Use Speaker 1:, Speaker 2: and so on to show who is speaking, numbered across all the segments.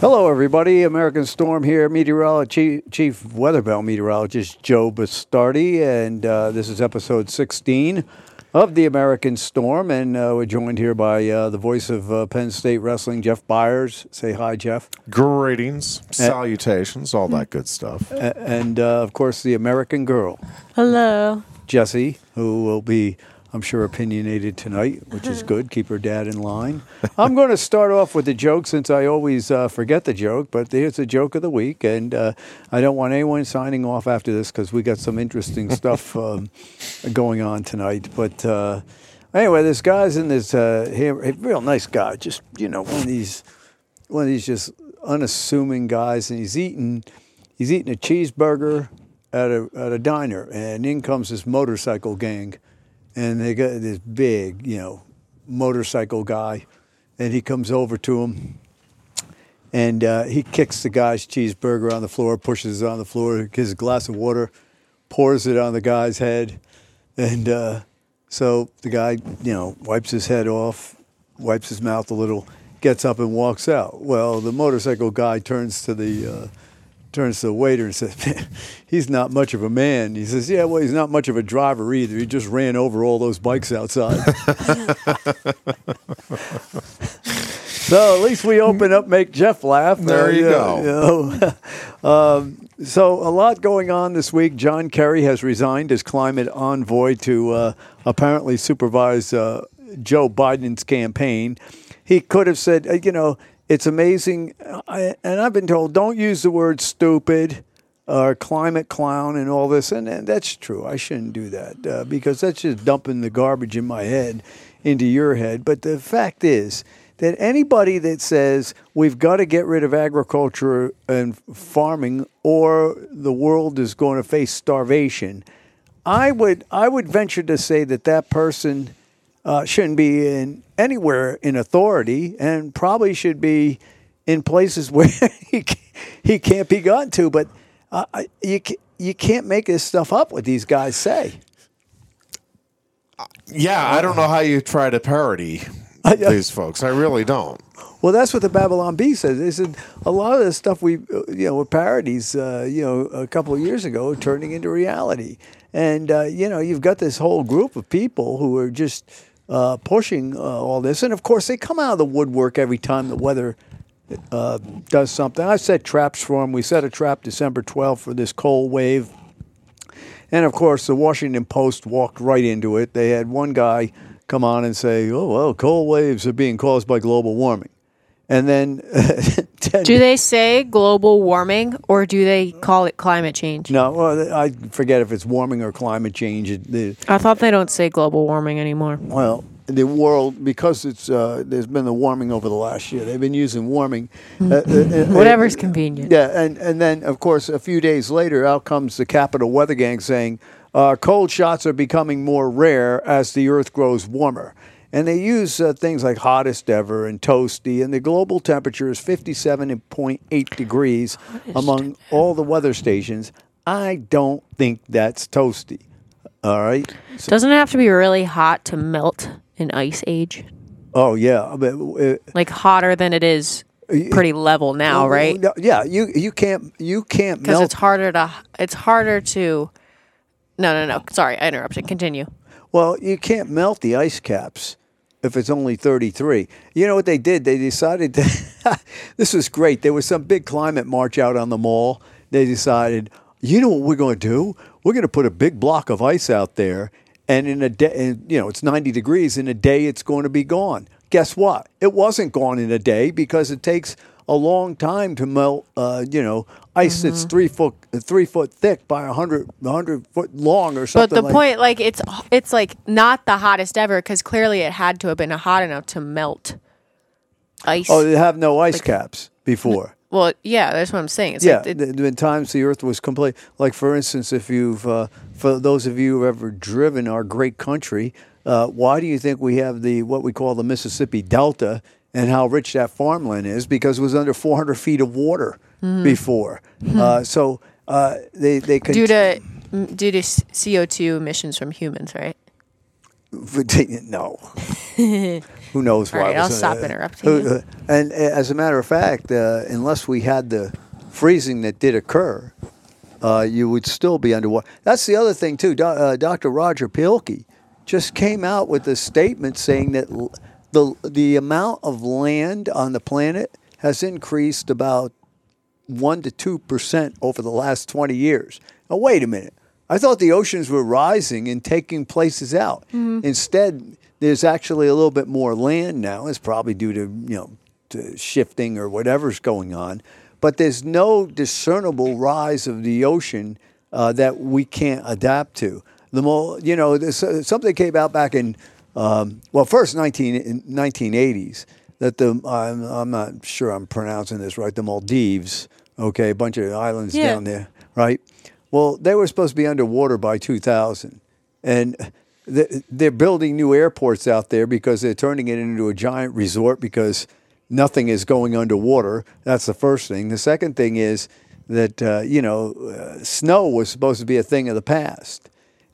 Speaker 1: Hello, everybody. American Storm here, meteorologist, Chief, Chief Weather Bell meteorologist Joe Bastardi, and uh, this is episode 16 of the American Storm, and uh, we're joined here by uh, the voice of uh, Penn State Wrestling, Jeff Byers. Say hi, Jeff.
Speaker 2: Greetings, salutations, all that good stuff.
Speaker 1: A- and uh, of course, the American Girl,
Speaker 3: Hello.
Speaker 1: Jesse, who will be, I'm sure, opinionated tonight, which is good. Keep her dad in line. I'm going to start off with a joke since I always uh, forget the joke, but here's a joke of the week. And uh, I don't want anyone signing off after this because we got some interesting stuff um, going on tonight. But uh, anyway, this guy's in this uh, here, a real nice guy, just, you know, one of these, one of these just unassuming guys, and he's eating, he's eating a cheeseburger at a at a diner, and in comes this motorcycle gang, and they got this big, you know, motorcycle guy, and he comes over to him, and uh, he kicks the guy's cheeseburger on the floor, pushes it on the floor, gives a glass of water, pours it on the guy's head, and uh, so the guy, you know, wipes his head off, wipes his mouth a little, gets up and walks out. Well, the motorcycle guy turns to the uh, turns to the waiter and says, "Man, he's not much of a man." He says, "Yeah, well, he's not much of a driver either. He just ran over all those bikes outside." so at least we open up, make Jeff laugh.
Speaker 2: There you
Speaker 1: yeah,
Speaker 2: go.
Speaker 1: you know. um, so a lot going on this week. John Kerry has resigned as climate envoy to uh, apparently supervise uh, Joe Biden's campaign. He could have said, uh, you know, it's amazing, I, and I've been told don't use the word stupid or climate clown and all this, and, and that's true. I shouldn't do that uh, because that's just dumping the garbage in my head into your head. But the fact is that anybody that says we've got to get rid of agriculture and farming or the world is going to face starvation, I would I would venture to say that that person uh, shouldn't be in anywhere in authority and probably should be in places where he, he can't be gotten to. But uh, you you can't make this stuff up. What these guys say.
Speaker 2: Yeah, I don't know how you try to parody these folks. I really don't.
Speaker 1: Well, that's what the Babylon Bee says. They said a lot of the stuff we, uh, you know, were parodies, uh, you know, a couple of years ago, turning into reality. And uh, you know, you've got this whole group of people who are just uh, pushing uh, all this, and of course, they come out of the woodwork every time the weather uh, does something. I set traps for them. We set a trap December 12th for this cold wave. And of course, the Washington Post walked right into it. They had one guy come on and say, "Oh well, cold waves are being caused by global warming," and then
Speaker 3: Do they say global warming or do they call it climate change?
Speaker 1: no, well, I forget if it's warming or climate change. It, the,
Speaker 3: I thought they don't say global warming anymore.
Speaker 1: well, the world because it's uh, there's been the warming over the last year. They've been using warming. Uh, uh, uh,
Speaker 3: Whatever's convenient.
Speaker 1: Yeah, and, and then, of course, a few days later, out comes the Capital Weather Gang saying uh, cold shots are becoming more rare as the Earth grows warmer. And they use uh, things like hottest ever and toasty, and the global temperature is 57.8 degrees among all the weather stations. I don't think that's toasty. All right. So,
Speaker 3: Doesn't it have to be really hot to melt an ice age?
Speaker 1: oh yeah, but, uh,
Speaker 3: Like hotter than it is pretty level now, right?
Speaker 1: no, yeah, you you can't you can't
Speaker 3: Because it's harder to it's harder to No, no, no. Sorry, I interrupted. Continue.
Speaker 1: Well, you can't melt the ice caps if it's only 33. You know what they did? They decided to, this was great. There was some big climate march out on the mall. They decided, you know what we're going to do? We're going to put a big block of ice out there, and in a day, you know, it's 90 degrees. In a day, it's going to be gone. Guess what? It wasn't gone in a day because it takes a long time to melt, uh, you know, ice that's three foot three foot thick by a hundred hundred foot long or something.
Speaker 3: But the
Speaker 1: like
Speaker 3: point, like, it's it's like not the hottest ever because clearly it had to have been hot enough to melt ice.
Speaker 1: Oh, they have no ice caps before.
Speaker 3: well, yeah, that's what I'm saying. It's
Speaker 1: Yeah,
Speaker 3: like it,
Speaker 1: been times the Earth was complete. Like for instance, if you've, uh, for those of you who have ever driven our great country, uh, why do you think we have the what we call the Mississippi Delta and how rich that farmland is? Because it was under 400 feet of water before. Uh, so uh, they they could
Speaker 3: due to mm, due to CO2 emissions from humans, right?
Speaker 1: no. who knows why?
Speaker 3: All right, I'll stop
Speaker 1: uh,
Speaker 3: interrupting
Speaker 1: uh, and uh, as a matter of fact, uh, unless we had the freezing that did occur, uh, you would still be underwater. That's the other thing too. Do, uh, Dr. Roger Pielke just came out with a statement saying that l- the the amount of land on the planet has increased about one to two percent over the last twenty years. Now wait a minute. I thought the oceans were rising and taking places out. Instead, there's actually a little bit more land now. It's probably due to you know to shifting or whatever's going on. But there's no discernible rise of the ocean uh, that we can't adapt to. The more you know, there's, uh, something came out back in um, well, first 19, 1980s that the I'm, I'm not sure I'm pronouncing this right. The Maldives, okay, a bunch of islands
Speaker 3: Yeah.
Speaker 1: down there, right? Well, they were supposed to be underwater by 2000, and they're building new airports out there because they're turning it into a giant resort because nothing is going underwater. That's the first thing. The second thing is that uh, you know uh, snow was supposed to be a thing of the past.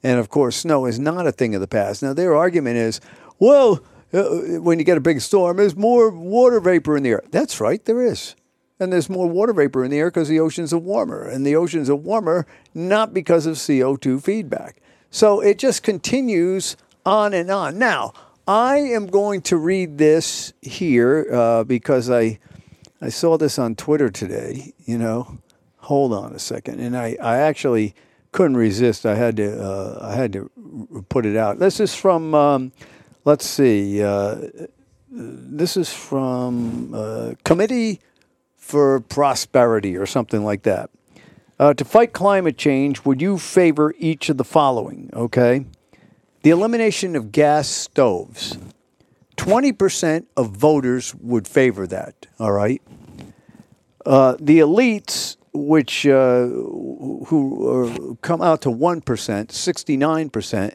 Speaker 1: And of course, snow is not a thing of the past. Now, their argument is, well, uh, when you get a big storm, there's more water vapor in the air. That's right, there is. And there's more water vapor in the air because the oceans are warmer. And the oceans are warmer not because of CO2 feedback. So it just continues on and on. Now, I am going to read this here uh, because I, I saw this on Twitter today, you know. Hold on a second. And I, I actually couldn't resist. I had to uh, I had to put it out. This is from um, let's see. Uh, this is from uh, Committee for Prosperity or something like that. Uh, to fight climate change, would you favor each of the following? Okay, the elimination of gas stoves. Twenty percent of voters would favor that. All right. Uh, the elites, which uh, who uh, come out to one percent, sixty-nine percent,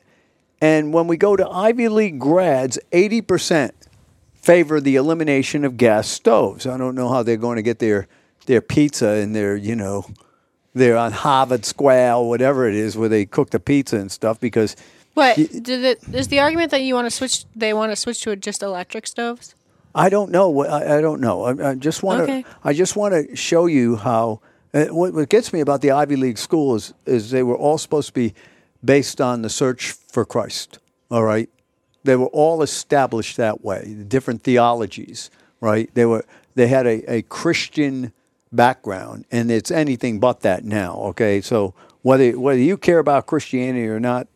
Speaker 1: and when we go to Ivy League grads, eighty percent favor the elimination of gas stoves. I don't know how they're going to get their their pizza and their you know they're on Harvard Square or whatever it is where they cook the pizza and stuff because
Speaker 3: What it, is the argument that you want to switch? They want to switch to just electric stoves.
Speaker 1: I don't know. I, I don't know. I, I just want to.
Speaker 3: Okay.
Speaker 1: I just want to show you how. Uh, what, what gets me about the Ivy League schools is they were all supposed to be based on the search for Christ. All right, they were all established that way. Different theologies. Right. They were. They had a, a Christian background, and it's anything but that now. Okay, so whether whether you care about Christianity or not,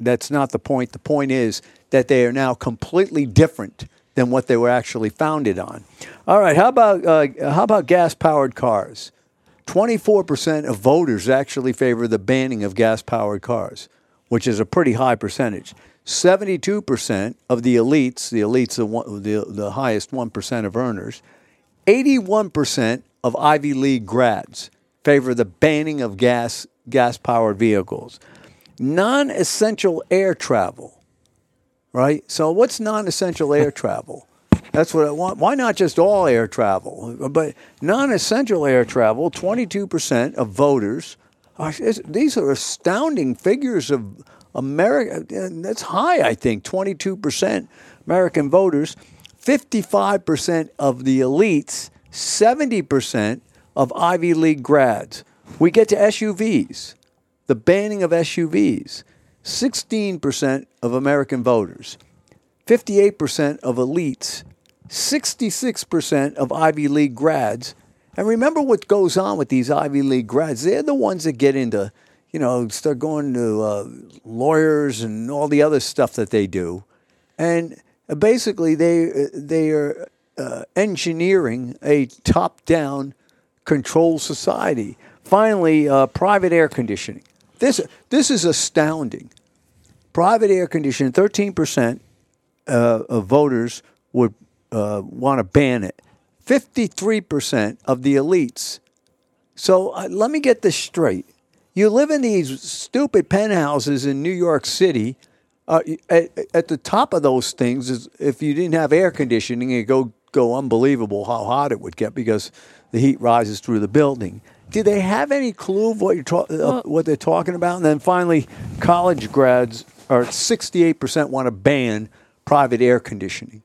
Speaker 1: that's not the point. The point is that they are now completely different than what they were actually founded on. All right, how about uh, how about gas powered cars? Twenty four percent of voters actually favor the banning of gas powered cars, which is a pretty high percentage. Seventy two percent of the elites, the elites the, one, the the highest one percent of earners, 81% of Ivy League grads favor the banning of gas gas powered vehicles. Non essential air travel, right? So, what's non essential air travel? That's what I want. Why not just all air travel? But non essential air travel, 22% of voters. These are astounding figures of America. That's high, I think. 22% American voters, 55% of the elites, 70% of Ivy League grads. We get to SUVs, the banning of SUVs, 16% of American voters. 58% of elites, 66% of Ivy League grads. And remember what goes on with these Ivy League grads. They're the ones that get into, you know, start going to uh, lawyers and all the other stuff that they do. And basically, they, they are uh, engineering a top down control society. Finally, uh, private air conditioning. This, this is astounding. Private air conditioning, 13% uh, of voters would uh, want to ban it. 53% of the elites. So uh, let me get this straight. You live in these stupid penthouses in New York City. Uh, at, at the top of those things, is if you didn't have air conditioning, it go go unbelievable how hot it would get because the heat rises through the building. Do they have any clue of what you're ta- uh, what they're talking about? And then finally, college grads are 68% want to ban private air conditioning.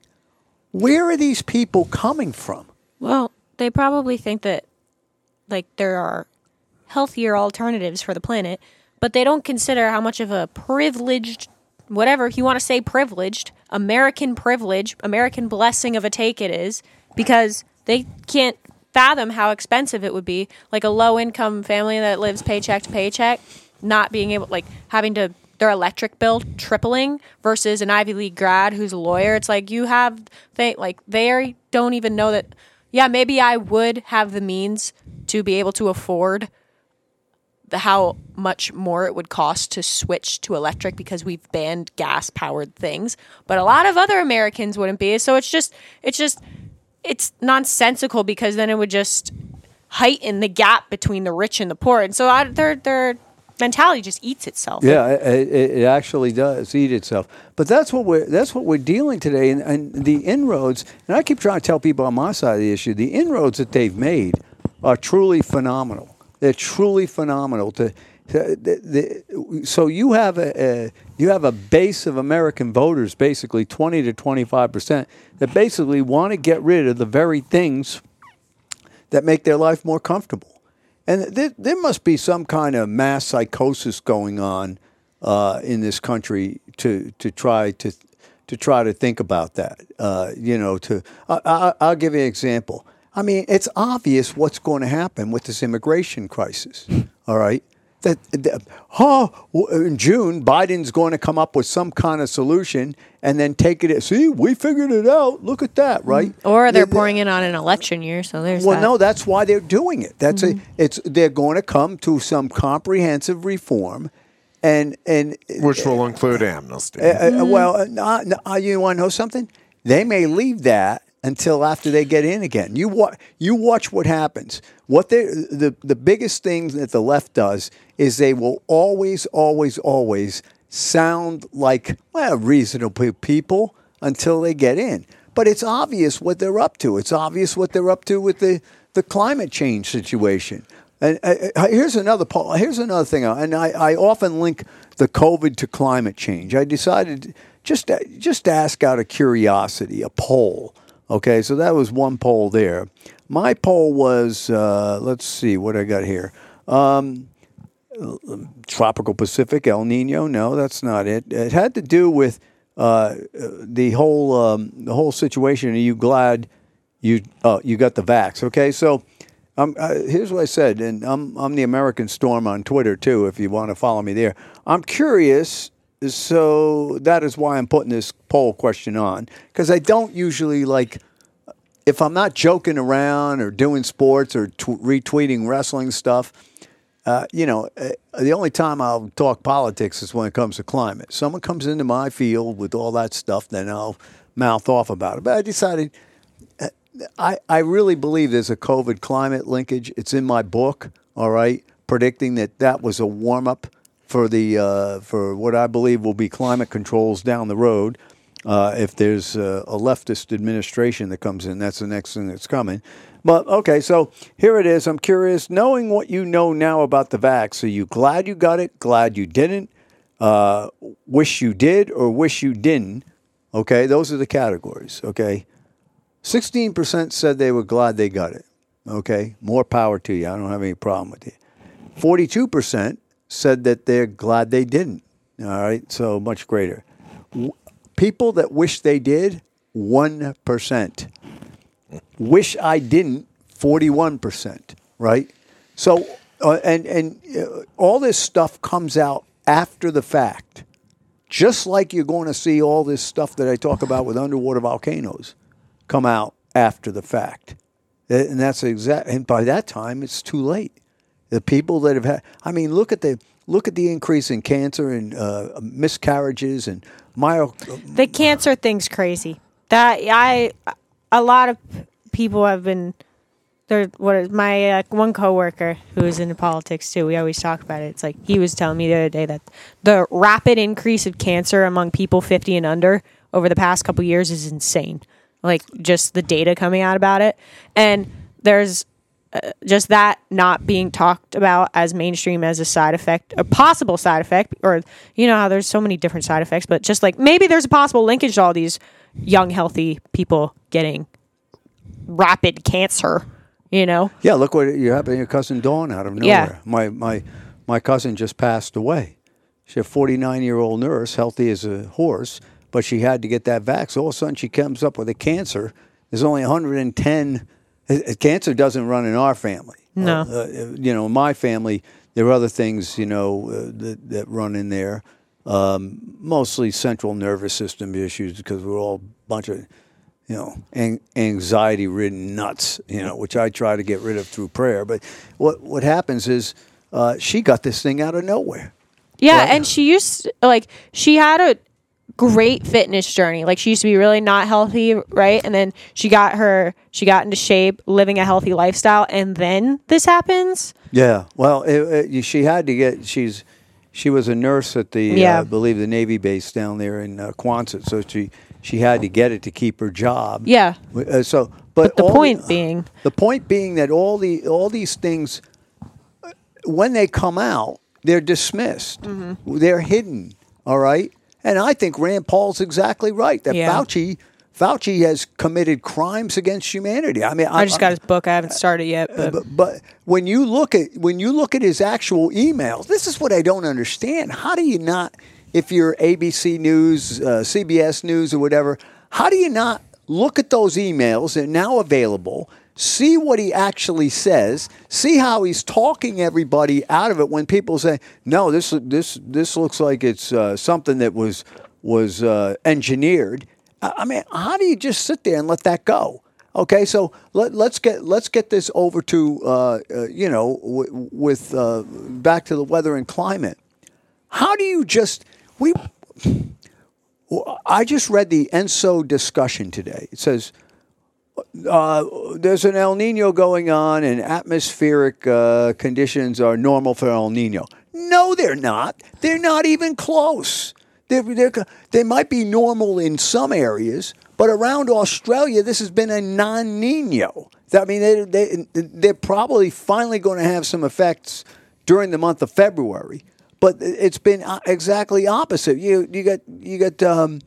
Speaker 1: Where are these people coming from?
Speaker 4: Well, they probably think that like there are healthier alternatives for the planet, but they don't consider how much of a privileged whatever you want to say privileged, American privilege, American blessing of a take it is because they can't fathom how expensive it would be like a low income family that lives paycheck to paycheck not being able like having to their electric bill tripling versus an Ivy League grad who's a lawyer. It's like you have they like they don't even know that. Yeah, maybe I would have the means to be able to afford the how much more it would cost to switch to electric because we've banned gas powered things, but a lot of other Americans wouldn't be. So it's just it's just it's nonsensical because then it would just heighten the gap between the rich and the poor. And so I, they're they're mentality just eats itself.
Speaker 1: Yeah, it, it, actually does eat itself. But that's what we're that's what we're dealing today, and, and the inroads. And I keep trying to tell people on my side of the issue, the inroads that they've made are truly phenomenal. They're truly phenomenal. To, to the, the, so you have a, a you have a base of American voters, basically twenty to twenty five percent, that basically want to get rid of the very things that make their life more comfortable. And there, there must be some kind of mass psychosis going on uh, in this country to to try to to try to think about that. Uh, you know, to I, will give you an example. I mean, it's obvious what's going to happen with this immigration crisis. All right, that, that oh, in June, Biden's going to come up with some kind of solution and then take it. See, we figured it out. Look at that, right?
Speaker 4: Or they're pouring it on an election year, so there's.
Speaker 1: Well,
Speaker 4: that.
Speaker 1: no, that's why they're doing it. That's mm-hmm. a. It's they're going to come to some comprehensive reform. And, and
Speaker 2: which will include amnesty.
Speaker 1: Uh, uh mm-hmm. Well, uh, uh, you want to know something? They may leave that until after they get in again. You watch. You watch what happens. What they the the biggest thing that the left does is they will always, always, always sound like well reasonable people until they get in. But it's obvious what they're up to. It's obvious what they're up to with the the climate change situation. And uh, uh here's another here's another thing, and I, I often link the COVID to climate change. I decided just just ask out of curiosity a poll. Okay, so that was one poll there. My poll was, uh, let's see what I got here. Um, tropical Pacific, El Nino. No, that's not it. It had to do with uh, the whole um, the whole situation. Are you glad you uh, you got the vax? Okay, so um, uh, here's what I said, and I'm I'm the American Storm on Twitter too. If you want to follow me there, I'm curious. So that is why I'm putting this poll question on because I don't usually like if I'm not joking around or doing sports or t- retweeting wrestling stuff, uh, you know, uh, the only time I'll talk politics is when it comes to climate. Someone comes into my field with all that stuff, then I'll mouth off about it. But I decided uh, I, I really believe there's a COVID climate linkage. It's in my book, all right, predicting that that was a warm up for the uh, for what I believe will be climate controls down the road uh, if there's a, a, leftist administration that comes in. That's the next thing that's coming. But okay, so here it is. I'm curious, knowing what you know now about the vax, are you glad you got it? Glad you didn't? Uh, wish you did or wish you didn't? Okay, those are the categories. Okay, 16% said they were glad they got it. Okay, more power to you. I don't have any problem with it. 42% said that they're glad they didn't. All right, so much greater. People that wish they did, 1%. Wish I didn't, 41%, right? So, uh, and, and uh, all this stuff comes out after the fact, just like you're going to see all this stuff that I talk about with underwater volcanoes come out after the fact. And that's exact. And by that time, it's too late. The people that have had, I mean, look at the look at the increase in cancer and uh, miscarriages and myo.
Speaker 4: The cancer thing's crazy. That I, a lot of people have been. There, what my uh, one coworker who is into politics too? We always talk about it. It's like he was telling me the other day that the rapid increase of cancer among people 50 and under over the past couple years is insane. Like just the data coming out about it, and there's uh, just that not being talked about as mainstream as a side effect, a possible side effect, or you know how there's so many different side effects, but just like maybe there's a possible linkage to all these young, healthy people getting rapid cancer. You know,
Speaker 1: Yeah, look what you happened to your cousin Dawn out of nowhere.
Speaker 4: Yeah.
Speaker 1: My my my cousin just passed away. She's a 49 year old nurse, healthy as a horse, but she had to get that vax. All of a sudden, she comes up with a cancer. There's only 110. Cancer doesn't run in our family.
Speaker 4: No.
Speaker 1: Uh, uh, you know, in my family, there are other things, you know, uh, that, that run in there. Um, mostly central nervous system issues because we're all a bunch of you know, an- anxiety ridden nuts, you know, which I try to get rid of through prayer. But what what happens is uh, she got this thing out of nowhere.
Speaker 4: Yeah,
Speaker 1: Right.
Speaker 4: and she used like she had a great fitness journey. Like she used to be really not healthy, right? And then she got her she got into shape, living a healthy lifestyle, and then this happens.
Speaker 1: Yeah. Well, it, it, she had to get. She's she was a nurse at the
Speaker 4: Yeah.
Speaker 1: uh, I believe the Navy base down there in uh, Quonset, so she she had to get it to keep her job.
Speaker 4: Yeah.
Speaker 1: Uh, so, but,
Speaker 4: But the point being
Speaker 1: the point being that all the all these things, uh, when they come out, they're dismissed.
Speaker 4: Mm-hmm.
Speaker 1: They're hidden. All right, and I think Rand Paul's exactly right that
Speaker 4: Yeah.
Speaker 1: Fauci Fauci has committed crimes against humanity. I mean,
Speaker 4: I just got his book. I haven't started yet, but
Speaker 1: but, but when you look at when you look at his actual emails, this is what I don't understand. How do you not, if you're ABC News, uh, CBS News, or whatever, how do you not look at those emails? They're now available. See what he actually says. See how he's talking everybody out of it. When people say, "No, this this this looks like it's uh, something that was was uh, engineered." I mean, how do you just sit there and let that go? Okay, so let, let's get let's get this over to uh, uh, you know w- with uh, back to the weather and climate. How do you just we? I just read the ENSO discussion today. It says uh, there's an El Nino going on, and atmospheric uh, conditions are normal for El Nino. No, they're not. They're not even close. They're, they're, they might be normal in some areas, but around Australia, this has been a non Nino. I mean, they, they, they're probably finally going to have some effects during the month of February, but it's been uh, exactly opposite. You, you got, you got, um,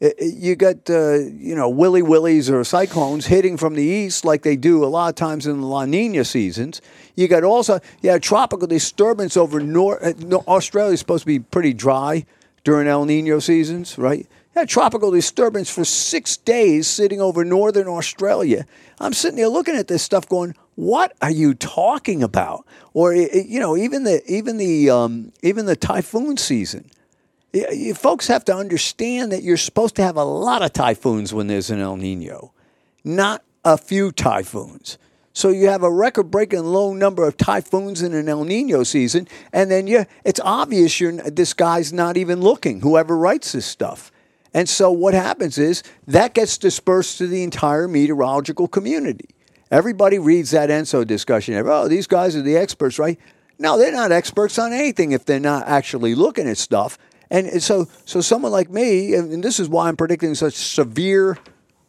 Speaker 1: you got uh, you know willy willies or cyclones hitting from the east like they do a lot of times in the La Nina seasons. You got also yeah tropical disturbance over North uh, Australia is supposed to be pretty dry during El Nino seasons, right? Yeah, tropical disturbance for six days sitting over northern Australia. I'm sitting there looking at this stuff, going, "What are you talking about?" Or you know, even the even the um, even the typhoon season. You folks have to understand that you're supposed to have a lot of typhoons when there's an El Nino, not a few typhoons. So you have a record-breaking low number of typhoons in an El Nino season, and then you it's obvious you're this guy's not even looking. Whoever writes this stuff, and so what happens is that gets dispersed to the entire meteorological community. Everybody reads that ENSO discussion. Oh, these guys are the experts, right? No, they're not experts on anything if they're not actually looking at stuff. And so, so someone like me, and this is why I'm predicting such severe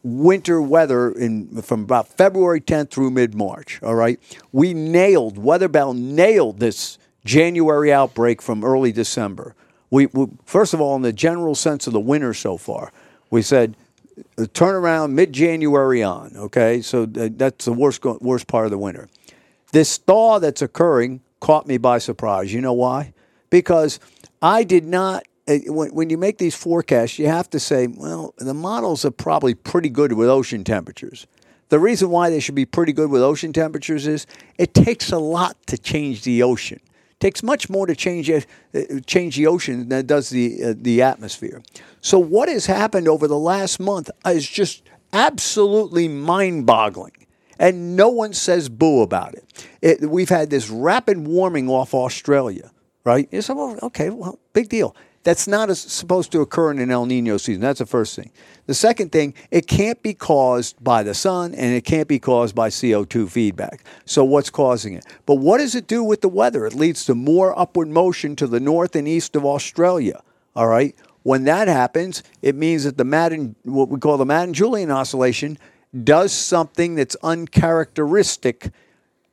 Speaker 1: winter weather in from about February 10th through mid March. All right, we nailed Weather Bell nailed this January outbreak from early December. We, we first of all, in the general sense of the winter so far, we said uh, turn around mid January on. Okay, so th- that's the worst worst part of the winter. This thaw that's occurring caught me by surprise. You know why? Because I did not. uh, When, you make these forecasts, you have to say, well, the models are probably pretty good with ocean temperatures. The reason why they should be pretty good with ocean temperatures is it takes a lot to change the ocean. It takes much more to change uh, change the ocean than it does the uh, the atmosphere. So what has happened over the last month is just absolutely mind-boggling and no one says boo about it. it. We've had this rapid warming off Australia, right? You say, well, okay, well, big deal. That's not supposed to occur in an El Nino season. That's the first thing. The second thing, it can't be caused by the sun and it can't be caused by CO2 feedback. So, what's causing it? But what does it do with the weather? It leads to more upward motion to the north and east of Australia, all right? When that happens, it means that the Madden, what we call the Madden Julian oscillation, does something that's uncharacteristic.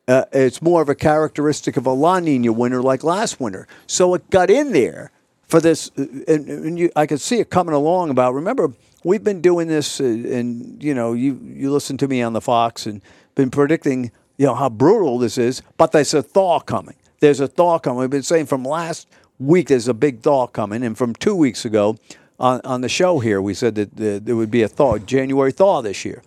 Speaker 1: Uh, it's more of a characteristic of a La Nina winter like last winter. So it got in there, for this, uh, and, and you, I could see it coming along. About remember, we've been doing this, uh, and you know, you you listen to me on the Fox and been predicting, you know, how brutal this is. But there's a thaw coming. There's a thaw coming. We've been saying from last week there's a big thaw coming, and from two weeks ago on on the show here we said that the, there would be a thaw, January thaw this year.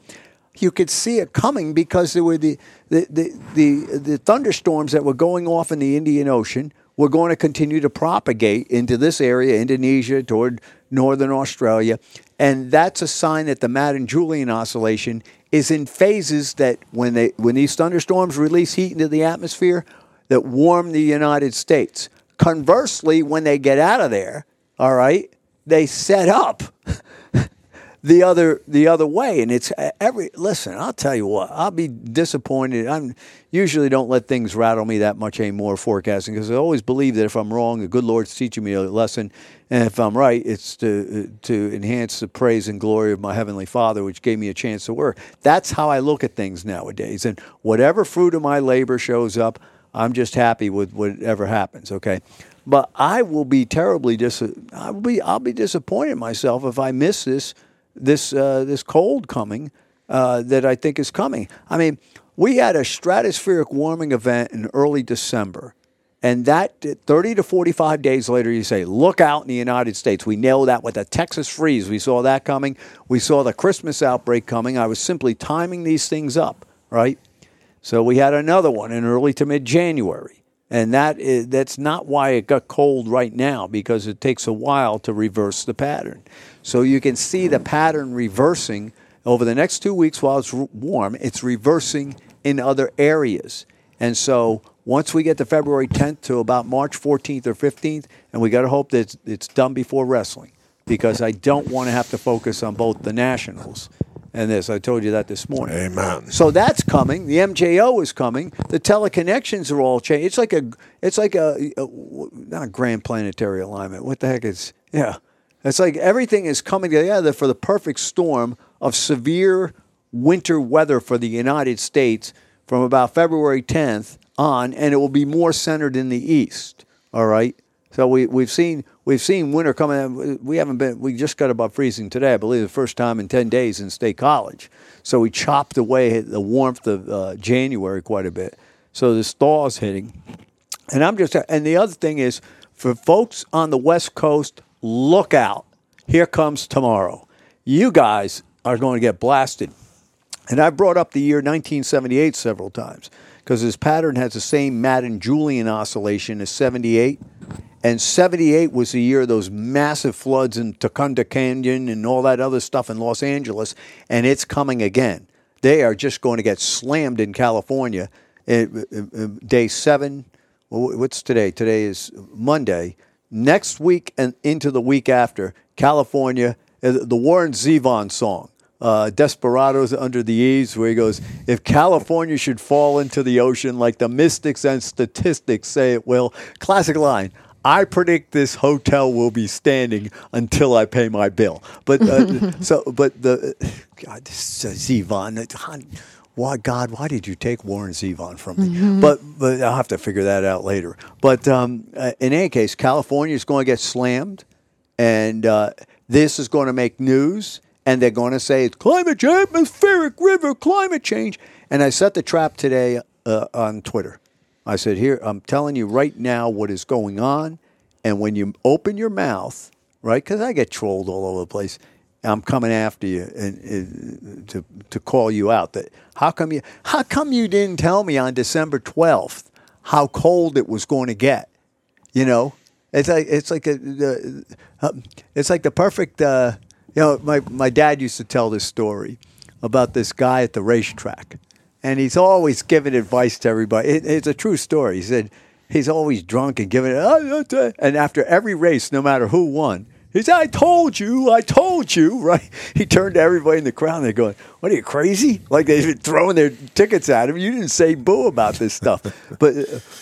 Speaker 1: You could see it coming because there were the the, the, the, the thunderstorms that were going off in the Indian Ocean were going to continue to propagate into this area, Indonesia, toward northern Australia. And that's a sign that the Madden Julian oscillation is in phases that when they when these thunderstorms release heat into the atmosphere that warm the United States. Conversely, when they get out of there, all right, they set up the other the other way. And it's every listen i'll tell you what i'll be disappointed. I'm usually don't let things rattle me that much anymore forecasting because i always believe that if i'm wrong the good lord's teaching me a lesson. And if i'm right it's to to enhance the praise and glory of my heavenly father which gave me a chance to work. That's how i look at things nowadays. And whatever fruit of my labor shows up i'm just happy with whatever happens okay? But I will be terribly dis. I'll be I'll be disappointed in myself if I miss this this uh, this cold coming uh, that I think is coming. I mean, we had a stratospheric warming event in early December. And that 30 to 45 days later, you say, look out in the United States. We nailed that with the Texas freeze. We saw that coming. We saw the Christmas outbreak coming. I was simply timing these things up, right? So we had another one in early to mid January. And that is, that's not why it got cold right now, because it takes a while to reverse the pattern. So you can see the pattern reversing over the next two weeks while it's warm. It's reversing in other areas. And so once we get to February 10th to about March 14th or 15th, and we got to hope that it's done before wrestling, because I don't want to have to focus on both the Nationals and this. I told you that this morning.
Speaker 2: Amen.
Speaker 1: So that's coming. The MJO is coming. The teleconnections are all changed. It's like a, it's like a, a not a grand planetary alignment. What the heck is? Yeah, it's like everything is coming together for the perfect storm of severe winter weather for the United States from about February 10th on, and it will be more centered in the east. All right. So we we've seen we've seen winter coming. We haven't been. We just got above freezing today. I believe the first time in ten days in State College. So we chopped away the warmth of uh, January quite a bit. So this thaw's hitting, and I'm just. And the other thing is for folks on the West Coast, look out. Here comes tomorrow. You guys are going to get blasted. And I've brought up the year 1978 several times because this pattern has the same Madden Julian oscillation as 78 and 78 was the year of those massive floods in Tujunga Canyon and all that other stuff in Los Angeles, and it's coming again. They are just going to get slammed in California. Day seven, what's today? Today is Monday. Next week and into the week after, California, uh, the Warren Zevon song. Uh, Desperados Under the Eaves, where he goes, If California should fall into the ocean like the mystics and statistics say it will, classic line, I predict this hotel will be standing until I pay my bill. But uh, so, but the God, this is Zevon. Why God? Why did you take Warren Zevon from me? Mm-hmm. But but I'll have to figure that out later. But um, uh, in any case, California is going to get slammed, and uh, this is going to make news. And they're going to say it's climate change, atmospheric river, climate change. And I set the trap today uh, on Twitter. I said, Here, I'm telling you right now what is going on. And when you open your mouth, right, because I get trolled all over the place, I'm coming after you and, and, to, to call you out. That how come you how come you didn't tell me on December 12th how cold it was going to get? You know, it's like it's like a, the, uh, it's like the perfect. Uh, you know, my my dad used to tell this story about this guy at the racetrack and he's always giving advice to everybody. It, it's a true story. He said he's always drunk and giving it, oh, and after every race, no matter who won, he said, "I told you, I told you." Right? He turned to everybody in the crowd. and They're going, "What are you crazy?" Like they've been throwing their tickets at him. You didn't say boo about this stuff, but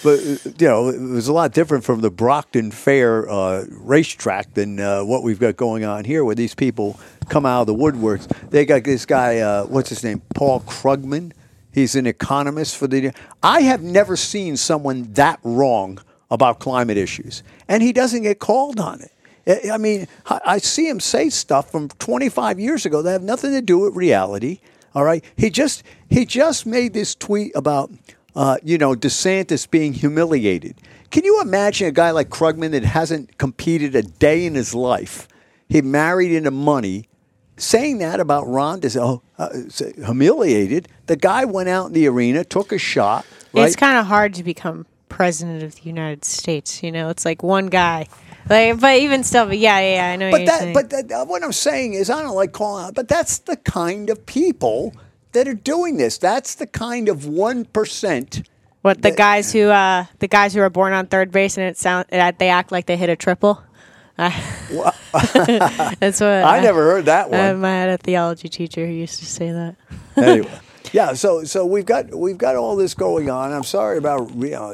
Speaker 1: but you know it was a lot different from the Brockton Fair uh, racetrack than uh, what we've got going on here, where these people come out of the woodworks. They got this guy, uh, what's his name, Paul Krugman He's an economist for the. I have never seen someone that wrong about climate issues, and he doesn't get called on it. I- mean, I I see him say stuff from 25 years ago that have nothing to do with reality. All right, he just he just made this tweet about uh, you know DeSantis being humiliated. Can you imagine a guy like Krugman that hasn't competed a day in his life? He married into money saying that about Ron DeSantis, oh, uh, humiliated. The guy went out in the arena, took a shot. Right?
Speaker 4: It's kind of hard to become president of the United States. You know, it's like one guy. Like, but even still, but yeah, yeah, yeah I know.
Speaker 1: but that,
Speaker 4: saying.
Speaker 1: but that, uh, what I'm saying is, I don't like calling out, but that's the kind of people that are doing this. That's the kind of one percent.
Speaker 4: what the
Speaker 1: that-
Speaker 4: guys who uh the guys who are born on third base and it sound they act like they hit a triple. That's what
Speaker 1: I never heard that one.
Speaker 4: Um, I had a theology teacher who used to say that.
Speaker 1: anyway, yeah. So so we've got we've got all this going on. I'm sorry about you know,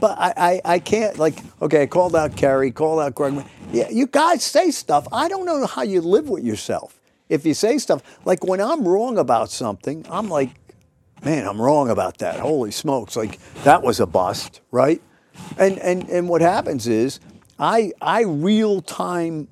Speaker 1: but I, I I can't like okay. I called out Kerry, called out Greg. Yeah, you guys say stuff. I don't know how you live with yourself. If you say stuff like when I'm wrong about something, I'm like, man, I'm wrong about that. Holy smokes! Like that was a bust, right? And and and what happens is I I real time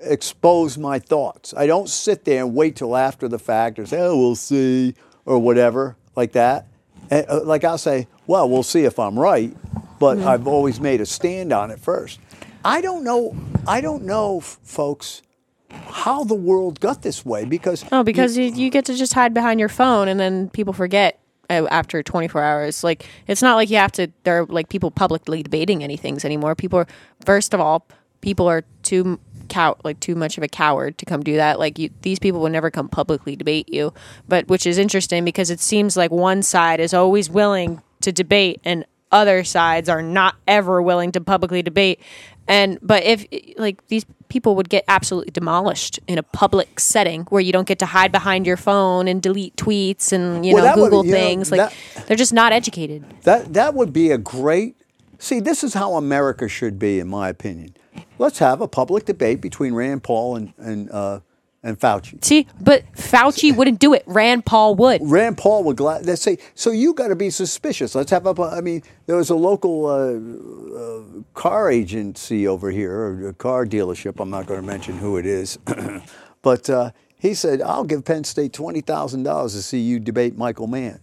Speaker 1: expose my thoughts. I don't sit there and wait till after the fact or say, "Oh, we'll see," or whatever like that. And, uh, like I'll say, "Well, we'll see if I'm right," but I've always made a stand on it first. I don't know. I don't know, f- folks, how the world got this way because
Speaker 4: Oh, because you, you get to just hide behind your phone and then people forget Uh, after 24 hours. Like it's not like you have to. There are like people publicly debating any things anymore. People are first of all, people are too cow like too much of a coward to come do that. Like you, these people will never come publicly debate you. But which is interesting because it seems like one side is always willing to debate and other sides are not ever willing to publicly debate. And but if like these people would get absolutely demolished in a public setting where you don't get to hide behind your phone and delete tweets and you
Speaker 1: Well,
Speaker 4: know
Speaker 1: that would-
Speaker 4: Google
Speaker 1: you know,
Speaker 4: things, like
Speaker 1: that-
Speaker 4: they're just not educated.
Speaker 1: That that would be a great. See, this is how America should be, in my opinion. Let's have a public debate between Rand Paul and and uh, and Fauci.
Speaker 4: See, but Fauci wouldn't do it. Rand Paul would.
Speaker 1: Rand Paul would glad. They say so. You got to be suspicious. Let's have a. I mean, there was a local uh, uh, car agency over here, or a car dealership. I'm not going to mention who it is, but uh, he said, "I'll give Penn State twenty thousand dollars to see you debate Michael Mann,"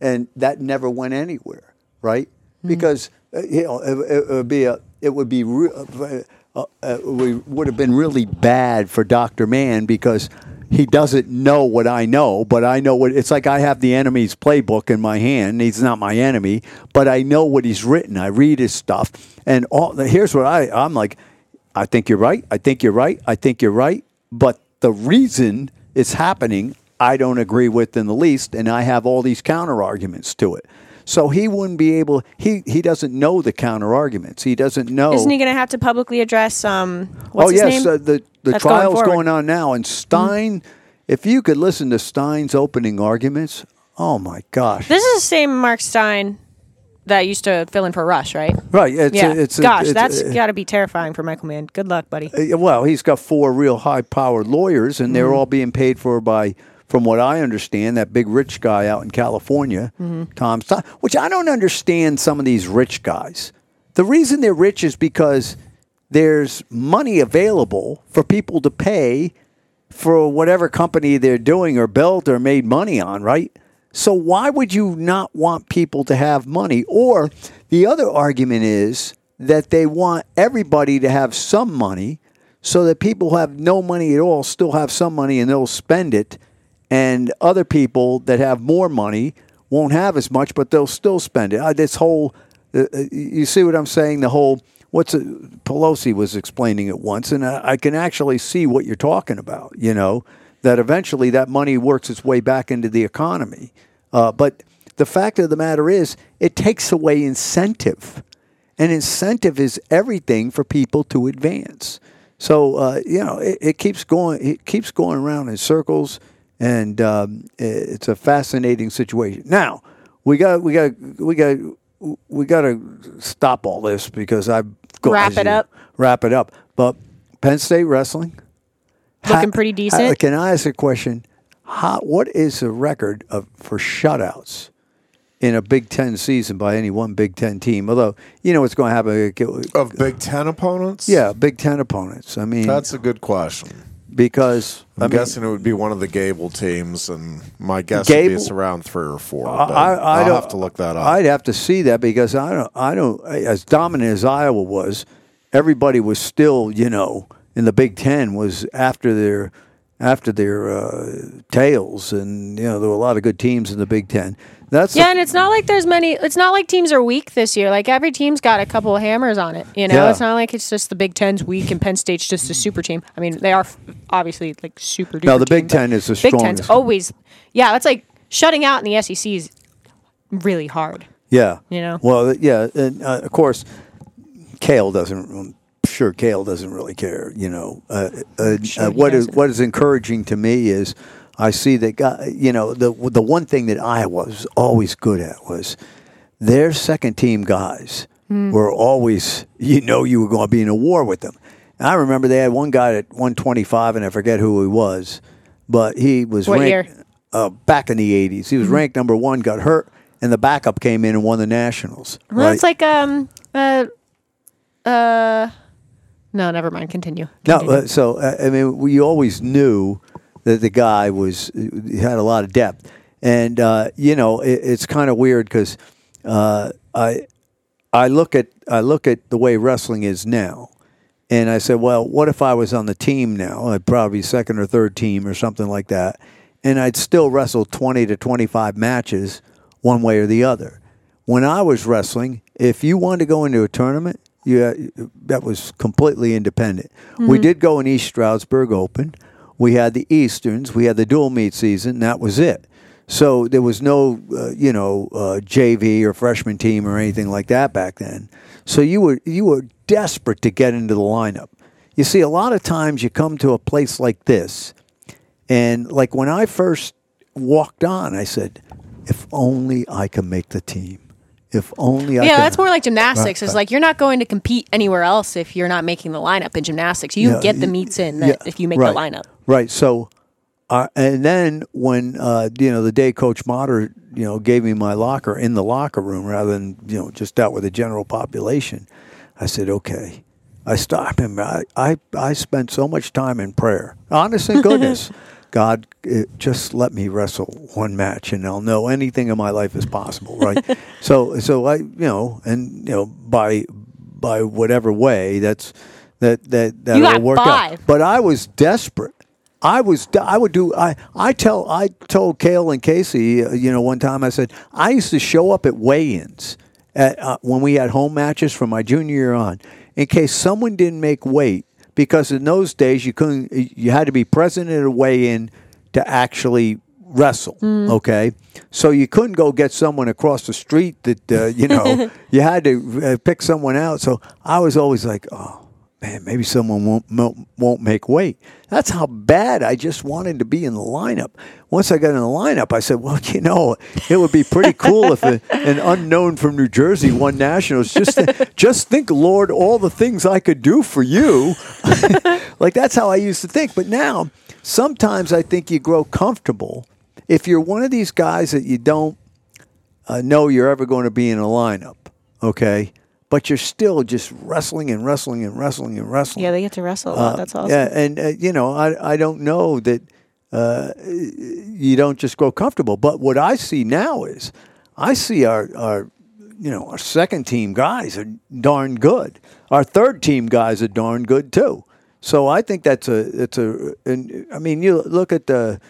Speaker 1: and that never went anywhere, right? Because uh, you know, it, it would be a. It would be. Re- uh, uh, we would have been really bad for Dr. Mann because he doesn't know what I know, but I know what it's like. I have the enemy's playbook in my hand. He's not my enemy, but I know what he's written. I read his stuff, and all. Here's what I. I'm like. I think you're right. I think you're right. I think you're right. But the reason it's happening, I don't agree with in the least, and I have all these counter arguments to it. So he wouldn't be able. He he doesn't know the counter arguments. He doesn't know.
Speaker 4: Isn't he going to have to publicly address um what's
Speaker 1: oh
Speaker 4: his
Speaker 1: yes,
Speaker 4: name?
Speaker 1: Uh, the the
Speaker 4: That's going
Speaker 1: trial's
Speaker 4: forward.
Speaker 1: going, on now, and Steyn. If you could listen to Steyn's opening arguments, oh my gosh!
Speaker 4: This is the same Mark Steyn that used to fill in for Rush, right?
Speaker 1: right? It's
Speaker 4: yeah.
Speaker 1: a, it's a-
Speaker 4: Gosh,
Speaker 1: it's
Speaker 4: that's
Speaker 1: a-
Speaker 4: got to be terrifying for Michael Mann. Good luck, buddy.
Speaker 1: Uh, Well, he's got four real high-powered lawyers, and they're all being paid for by, from what I understand, that big rich guy out in California, Tom Stein. Which I don't understand. Some of these rich guys. The reason they're rich is because there's money available for people to pay for whatever company they're doing or built or made money on, right? So why would you not want people to have money? Or the other argument is that they want everybody to have some money so that people who have no money at all still have some money and they'll spend it and other people that have more money won't have as much but they'll still spend it. Uh, this whole uh, uh, you see what I'm saying? The whole what's Pelosi was explaining it once, and I, I can actually see what you're talking about. You know that eventually that money works its way back into the economy, uh, but the fact of the matter is, it takes away incentive, and incentive is everything for people to advance. So uh, you know it, it keeps going. It keeps going around in circles, and um, it's a fascinating situation. Now we got we got we got we got to stop all this because I've got to
Speaker 4: Wrap it up.
Speaker 1: Wrap it up. But Penn State wrestling
Speaker 4: Looking
Speaker 1: Ha-
Speaker 4: pretty
Speaker 1: ha-
Speaker 4: decent.
Speaker 1: can I ask a question? How, what is the record of for shutouts in a Big Ten season by any one Big Ten team. Although you know what's going to happen.
Speaker 2: Of Big Ten opponents?
Speaker 1: Yeah, Big Ten opponents. I mean,
Speaker 2: That's a good question.
Speaker 1: Because
Speaker 2: I'm
Speaker 1: I mean,
Speaker 2: guessing it would be one of the Gable teams, and my guess
Speaker 1: Gable-
Speaker 2: would be it's around three or four.
Speaker 1: I,
Speaker 2: but
Speaker 1: I,
Speaker 2: will have to look that up.
Speaker 1: I'd have to see that because I don't. I don't. As dominant as Iowa was, everybody was still, you know, in the Big Ten was after their after their uh, tails, and you know there were a lot of good teams in the Big Ten. That's
Speaker 3: Yeah,
Speaker 1: the-
Speaker 3: and it's not like there's many. It's not like teams are weak this year. Like every team's got a couple of hammers on it. You know,
Speaker 1: Yeah.
Speaker 3: it's not like it's just the Big Ten's weak and Penn State's just a super team. I mean, they are f- obviously like super.
Speaker 1: No, the Big
Speaker 3: team,
Speaker 1: Ten is the
Speaker 3: Big Ten's
Speaker 1: strongest.
Speaker 3: always. Yeah, that's like shutting out in the SEC is really hard.
Speaker 1: Yeah.
Speaker 3: You know?
Speaker 1: Well, yeah, and uh, of course, Cael doesn't. I'm sure Cael doesn't really care. You know, uh, uh,
Speaker 3: sure
Speaker 1: what is what is encouraging to me is I see that guy. You know, the the one thing that Iowa was always good at was their second team guys
Speaker 3: Hmm.
Speaker 1: were always. You know, you were going to be in a war with them. And I remember they had one guy at 125, and I forget who he was, but he was
Speaker 3: What
Speaker 1: ranked,
Speaker 3: year? Mm-hmm.
Speaker 1: Uh, back in the 80s. He was ranked number one, got hurt, and the backup came in and won the nationals.
Speaker 3: Well,
Speaker 1: right?
Speaker 3: it's like um uh uh. No, never mind. Continue.
Speaker 1: No, uh, so uh, I mean, we always knew that the guy was he had a lot of depth, and uh, you know, it, it's kind of weird because uh, I I look at I look at the way wrestling is now, and I said, well, what if I was on the team now? I'd probably be second or third team or something like that, and I'd still wrestle twenty to twenty five matches, one way or the other. When I was wrestling, if you wanted to go into a tournament, yeah, that was completely independent. We did go in East Stroudsburg Open. We had the Easterns. We had the dual meet season. That was it. So there was no, uh, you know, uh, JV or freshman team or anything like that back then. So you were you were desperate to get into the lineup. You see, a lot of times you come to a place like this, and like when I first walked on, I said, "If only I can make the team. If only I."
Speaker 3: yeah,
Speaker 1: can.
Speaker 3: that's more like gymnastics.
Speaker 1: Right,
Speaker 3: It's like you're not going to compete anywhere else if you're not making the lineup in gymnastics. You
Speaker 1: Yeah,
Speaker 3: get the meets in that
Speaker 1: Yeah,
Speaker 3: if you make
Speaker 1: right,
Speaker 3: the lineup.
Speaker 1: Right. So, uh, and then when uh, you know the day Coach Motter, you know, gave me my locker in the locker room rather than you know just out with the general population, I said, okay. I stopped him. I, I I spent so much time in prayer. Honest and goodness. God, eh, just let me wrestle one match, and I'll know anything in my life is possible, right? so, so I, you know, and you know, by by whatever way, that's that that that will work
Speaker 3: five.
Speaker 1: out. But I was desperate. I was. I would do. I. I tell. I told Cael and Casey. uh, You know, one time I said I used to show up at weigh-ins at, uh, when we had home matches from my junior year on, in case someone didn't make weight. Because in those days you couldn't. You had to be present at a weigh-in to actually wrestle. Okay, so you couldn't go get someone across the street that uh, you know. you had to uh, pick someone out. So I was always like, oh man, maybe someone won't won't- make weight. That's how bad I just wanted to be in the lineup. Once I got in the lineup, I said, well, you know, it would be pretty cool if a, an unknown from New Jersey won nationals. Just just think, Lord, all the things I could do for you. like that's how I used to think. But now, sometimes I think you grow comfortable if you're one of these guys that you don't uh, know you're ever going to be in a lineup. Okay. But you're still just wrestling and wrestling and wrestling and wrestling.
Speaker 4: Yeah, they get to wrestle a lot.
Speaker 1: Uh,
Speaker 4: That's awesome.
Speaker 1: Yeah, and uh, you know, I I don't know that uh, you don't just grow comfortable. But what I see now is, I see our our you know our second team guys are darn good. Our third team guys are darn good too. So I think that's a it's a and I mean you look at the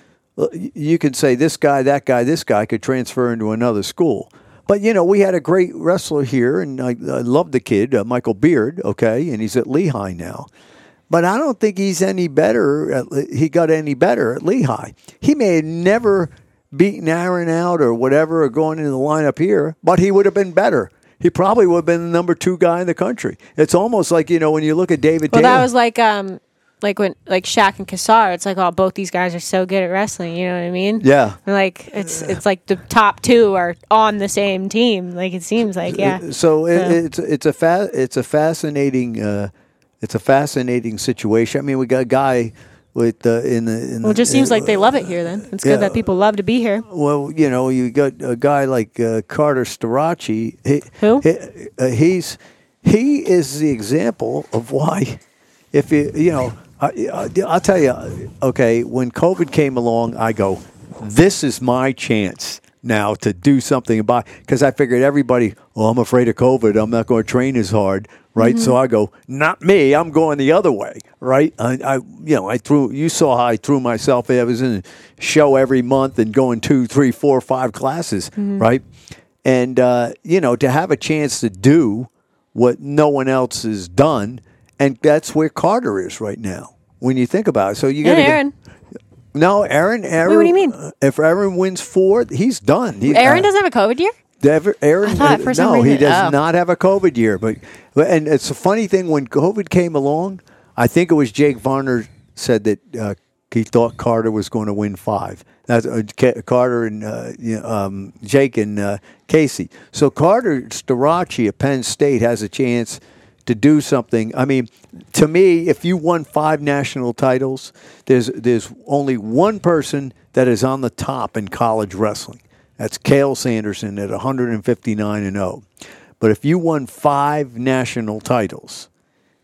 Speaker 1: you can say this guy that guy this guy could transfer into another school. But you know, we had a great wrestler here, and I, I love the kid, uh, Michael Beard. Okay, and he's at Lehigh now. But I don't think he's any better. At, he got any better at Lehigh. He may have never beaten Aaron out or whatever, or going into the lineup here, but he would have been better. He probably would have been the number two guy in the country. It's almost like you know when you look at David.
Speaker 3: Well,
Speaker 1: Taylor,
Speaker 3: that was like um like when like Shaq and Cassar. It's like oh both these guys are so good at wrestling. You know what I mean?
Speaker 1: yeah.
Speaker 3: Like it's it's like the top two are on the same team. Like it seems like yeah.
Speaker 1: So it, it's it's a fa- it's a fascinating uh, it's a fascinating situation. I mean, we got a guy with the in the. In
Speaker 4: Well, it just
Speaker 1: the,
Speaker 4: seems like they love it here. Then it's good that people love to be here.
Speaker 1: Well, you know, you got a guy like uh, Carter Starocci. He,
Speaker 4: Who?
Speaker 1: he- uh, he's he is the example of why, if you you know, I, I, I'll tell you. Okay, when COVID came along, I go, this is my chance now to do something about because I figured everybody, oh, I'm afraid of COVID. I'm not going to train as hard, right? So I go, not me. I'm going the other way, right? I, I, you know, I threw. You saw how I threw myself. I was in a show every month and going two, three, four, five classes, right? And uh, you know, to have a chance to do what no one else has done, and that's where Carter is right now. When you think about it, so you got to
Speaker 4: Aaron,
Speaker 1: no, Aaron. Aaron.
Speaker 4: what do you mean?
Speaker 1: uh, If Aaron wins four, he's done. He,
Speaker 4: Aaron
Speaker 1: uh,
Speaker 4: doesn't have a COVID year.
Speaker 1: Aaron,
Speaker 4: I thought for some
Speaker 1: no, he
Speaker 4: reason-
Speaker 1: does
Speaker 4: oh.
Speaker 1: not have a COVID year. But, but and it's a funny thing when COVID came along. I think it was Jake Varner said that uh, he thought Carter was going to win five. That's uh, Ca- Carter and uh, you know, um, Jake and uh, Casey. So Carter Starocci of Penn State has a chance to do something. I mean, to me, if you won five national titles, there's there's only one person that is on the top in college wrestling. That's Cael Sanderson at 159 and 0. But if you won five national titles,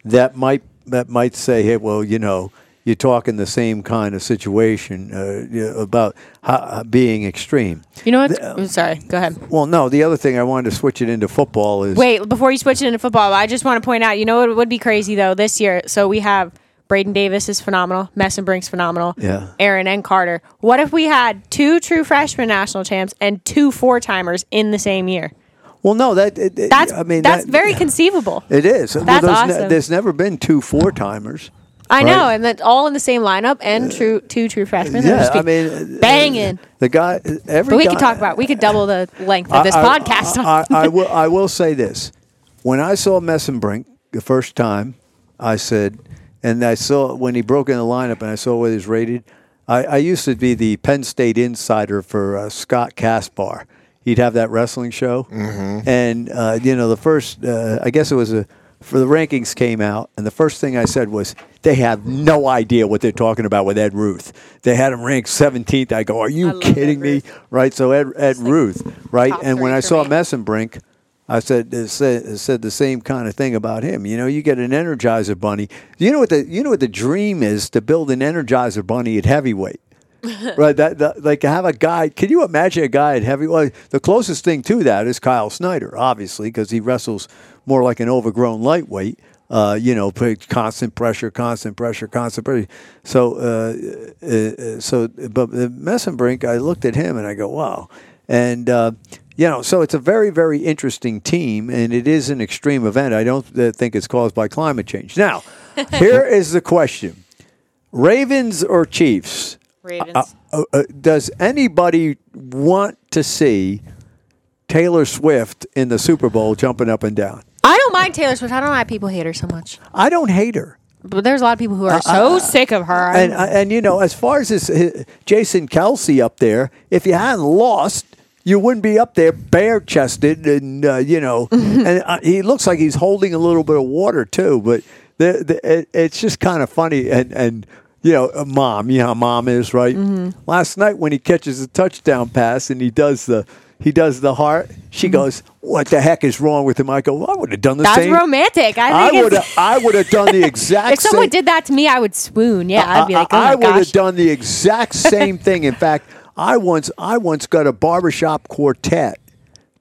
Speaker 1: that might that might say, hey, well, you know, you're talking the same kind of situation uh, about how, being extreme.
Speaker 4: You know what? I'm sorry. Go ahead.
Speaker 1: Well, no, the other thing I wanted to switch it into football is
Speaker 4: Wait, before you switch it into football, I just want to point out. You know what would be crazy though this year? So we have Braeden Davis is phenomenal. Mesenbrink's phenomenal.
Speaker 1: Yeah.
Speaker 4: Aaron and Carter. What if we had two true freshman national champs and two four timers in the same year?
Speaker 1: well, no, that it, it-
Speaker 4: That's
Speaker 1: I mean
Speaker 4: that's
Speaker 1: that-
Speaker 4: very conceivable.
Speaker 1: It is. Well,
Speaker 4: That's
Speaker 1: there's, ne-
Speaker 4: awesome.
Speaker 1: there's never been two four timers.
Speaker 4: I know, and that all in the same lineup and true two true freshmen.
Speaker 1: Yeah,
Speaker 4: just
Speaker 1: I mean, uh,
Speaker 4: banging.
Speaker 1: The guy, every
Speaker 4: But we
Speaker 1: guy,
Speaker 4: could talk about. We could double the length of this
Speaker 1: I- I-
Speaker 4: podcast.
Speaker 1: I, I, I will. I will say this: when I saw Mesenbrink the first time, I said, and I saw when he broke in the lineup, and I saw what he was rated. I, I used to be the Penn State insider for uh, Scott Casber. He'd have that wrestling show, and uh, you know the first. Uh, I guess it was a. For the rankings came out, and the first thing I said was, "They have no idea what they're talking about with Ed Ruth. They had him ranked 17th. I go, "Are you kidding me?" Right? So Ed, Ed Ruth, right? And when I saw
Speaker 3: me.
Speaker 1: Mesenbrink, I said uh, said said the same kind of thing about him. You know, you get an Energizer Bunny. You know what the you know what the dream is to build an Energizer Bunny at heavyweight. right, that, that like have a guy. Can you imagine a guy at heavyweight? The closest thing to that is Kyle Snyder, obviously, because he wrestles more like an overgrown lightweight. Uh, you know, constant pressure, constant pressure, constant pressure. So, uh, uh, uh, so, but the Mesenbrink, I looked at him and I go, wow. And uh, you know, so it's a very, very interesting team, and it is an extreme event. I don't uh, think it's caused by climate change. Now, here is the question: Ravens or Chiefs?
Speaker 3: Ravens.
Speaker 1: Uh, uh, uh, does anybody want to see Taylor Swift in the Super Bowl jumping up and down?
Speaker 4: I don't mind Taylor Swift. I don't know why people hate her so much.
Speaker 1: I don't hate her.
Speaker 4: But there's a lot of people who are so sick of her.
Speaker 1: And uh, and you know, as far as this, uh, Jason Kelce up there, if you hadn't lost, you wouldn't be up there bare chested, and uh, you know, and uh, he looks like he's holding a little bit of water too. But the, the, it, it's just kind of funny, and and you know, uh, mom, you know how mom is, right? Last night when he catches a touchdown pass and he does the. He does the heart. She goes, "What the heck is wrong with him?" I go, "I would have done the
Speaker 4: That's
Speaker 1: same."
Speaker 4: That's romantic. I
Speaker 1: I would. I would have done the exact.
Speaker 4: if someone
Speaker 1: same.
Speaker 4: did that to me, I would swoon. Yeah, I'd be like, oh
Speaker 1: I,
Speaker 4: my
Speaker 1: would have done the exact same thing. In fact, I once I once got a barbershop quartet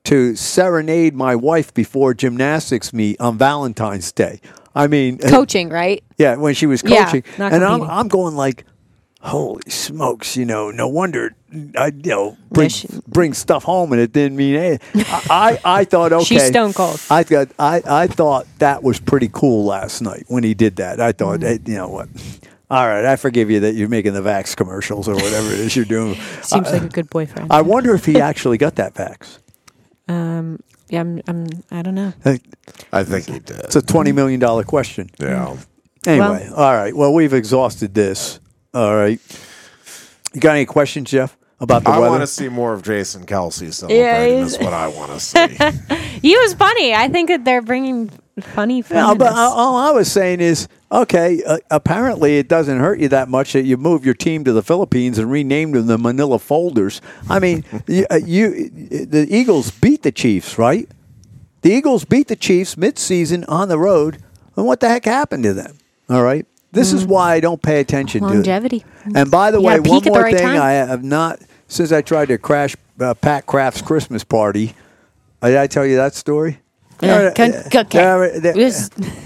Speaker 1: to serenade my wife before gymnastics meet on Valentine's Day. I mean,
Speaker 4: Coaching, right?
Speaker 1: yeah, when she was
Speaker 4: Yeah,
Speaker 1: coaching,
Speaker 4: not
Speaker 1: and I'm. I'm going like, holy smokes, you know, no wonder I you know bring
Speaker 4: she-
Speaker 1: bring stuff home and it didn't mean anything. I, I I thought okay,
Speaker 4: She's stone cold.
Speaker 1: I thought I I thought that was pretty cool last night when he did that. I thought eh, you know what. All right, I forgive you that you're making the Vax commercials or whatever it is you're doing.
Speaker 4: Seems like a good boyfriend.
Speaker 1: I wonder if he actually got that Vax.
Speaker 4: um, yeah, I'm, I'm. I don't know.
Speaker 2: I think he did.
Speaker 1: It's a twenty million dollar question.
Speaker 2: yeah.
Speaker 1: Anyway, all right. Well, we've exhausted this. All right. You got any questions, Jeff, about the
Speaker 2: I
Speaker 1: weather?
Speaker 2: want to see more of Jason Kelce celebrating.
Speaker 4: he's-
Speaker 2: That's what I want to see.
Speaker 4: He was funny. I think that they're bringing funny.
Speaker 1: No, but all all I was saying is Okay, uh, apparently it doesn't hurt you that much that you move your team to the Philippines and renamed them the Manila Folders. I mean, you, uh, you, the Eagles beat the Chiefs, right? The Eagles beat the Chiefs midseason on the road, and what the heck happened to them? All right, this is why I don't pay attention
Speaker 4: Longevity.
Speaker 1: to it. And by the
Speaker 4: You
Speaker 1: way, one
Speaker 4: peak at the
Speaker 1: more
Speaker 4: right
Speaker 1: thing,
Speaker 4: time.
Speaker 1: I have not since I tried to crash uh, Pat Kraft's Christmas party. uh, Did I tell you that story?
Speaker 4: Yeah,
Speaker 1: they were- they-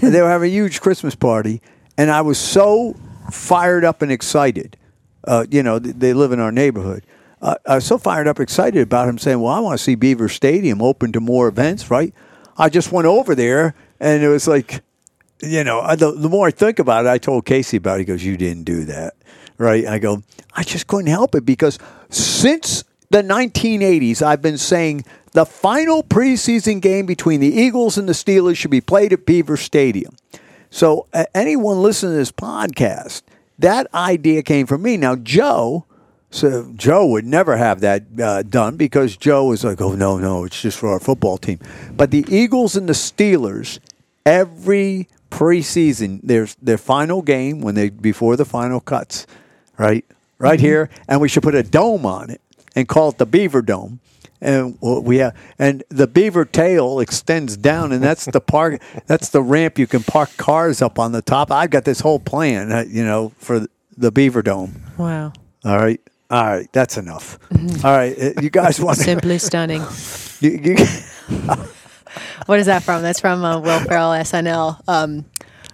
Speaker 1: they were having a huge Christmas party, and I was so fired up and excited. Uh, you know, th- they live in our neighborhood. Uh, I was so fired up, excited about him saying, "Well, I want to see Beaver Stadium open to more events." Right? I just went over there, and it was like, you know, I, the, the more I think about it, I told Casey about it. He goes, "You didn't do that, right?" I go, "I just couldn't help it because since the 1980s, I've been saying the final preseason game between the Eagles and the Steelers should be played at Beaver Stadium." So, uh, anyone listening to this podcast, that idea came from me. Now, Joe. So Joe would never have that uh, done because Joe is like, oh no, no, it's just for our football team. But the Eagles and the Steelers, every preseason, there's their final game when they before the final cuts, right, right here, and we should put a dome on it and call it the Beaver Dome. And well, we have, and the beaver tail extends down, and that's the park. that's the ramp you can park cars up on the top. I've got this whole plan, uh, you know, for the Beaver Dome.
Speaker 4: Wow.
Speaker 1: All right. All right. That's enough. All right. uh, You guys want.
Speaker 3: Simply stunning.
Speaker 1: You, you,
Speaker 3: What is that from? That's from uh, Will Ferrell SNL. Um,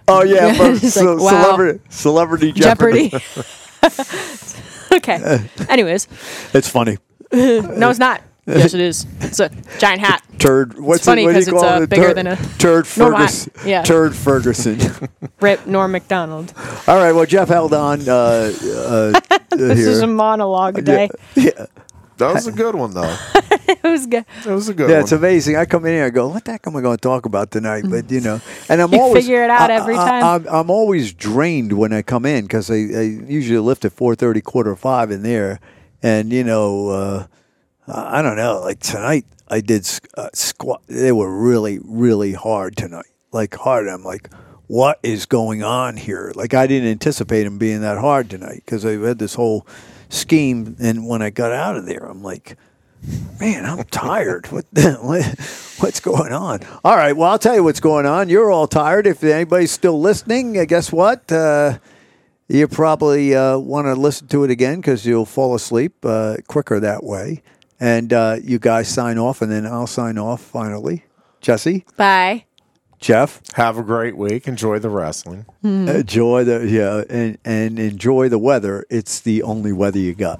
Speaker 1: oh, yeah. From ce-
Speaker 3: like, wow.
Speaker 1: celebrity, celebrity Jeopardy.
Speaker 3: Jeopardy. okay. Anyways,
Speaker 1: It's funny.
Speaker 3: no, it's not. Yes, it is. It's a giant hat.
Speaker 1: Turd. What's
Speaker 3: funny
Speaker 1: it, what do you
Speaker 3: 'cause it's,
Speaker 1: call
Speaker 3: uh,
Speaker 1: it?
Speaker 3: bigger
Speaker 1: Turd-
Speaker 3: than a
Speaker 1: Turd. Ferguson.
Speaker 3: Yeah.
Speaker 1: Turd Ferguson.
Speaker 3: Rip Norm Macdonald.
Speaker 1: All right. Well, Jeff held on uh, uh,
Speaker 3: This
Speaker 1: here.
Speaker 3: is a monologue day.
Speaker 1: yeah.
Speaker 2: That was a good one, though.
Speaker 3: It was good.
Speaker 2: That was a good
Speaker 1: Yeah,
Speaker 2: one.
Speaker 1: it's amazing. I come in here, I go, "What the heck am I going to talk about tonight?" But you know, and I'm
Speaker 3: You
Speaker 1: always
Speaker 3: figure it out
Speaker 1: I-
Speaker 3: every
Speaker 1: I-
Speaker 3: time.
Speaker 1: I'm, I'm always drained when I come in because I, I usually lift at four thirty, quarter five in there, and you know, uh, I don't know. Like tonight, I did uh, squat. They were really, really hard tonight. Like hard. I'm like, what is going on here? Like I didn't anticipate them being that hard tonight because I had this whole scheme, and when I got out of there, I'm like man, I'm tired. What, the, what what's going on? All right, well, I'll tell you what's going on. You're all tired. If anybody's still listening, uh, guess what? Uh, you probably uh, want to listen to it again because you'll fall asleep uh, quicker that way. And uh, you guys sign off, and then I'll sign off finally. Jesse,
Speaker 3: Bye.
Speaker 1: Jeff,
Speaker 2: Have a great week. Enjoy the wrestling.
Speaker 1: enjoy the yeah, and, and enjoy the weather. It's the only weather you got.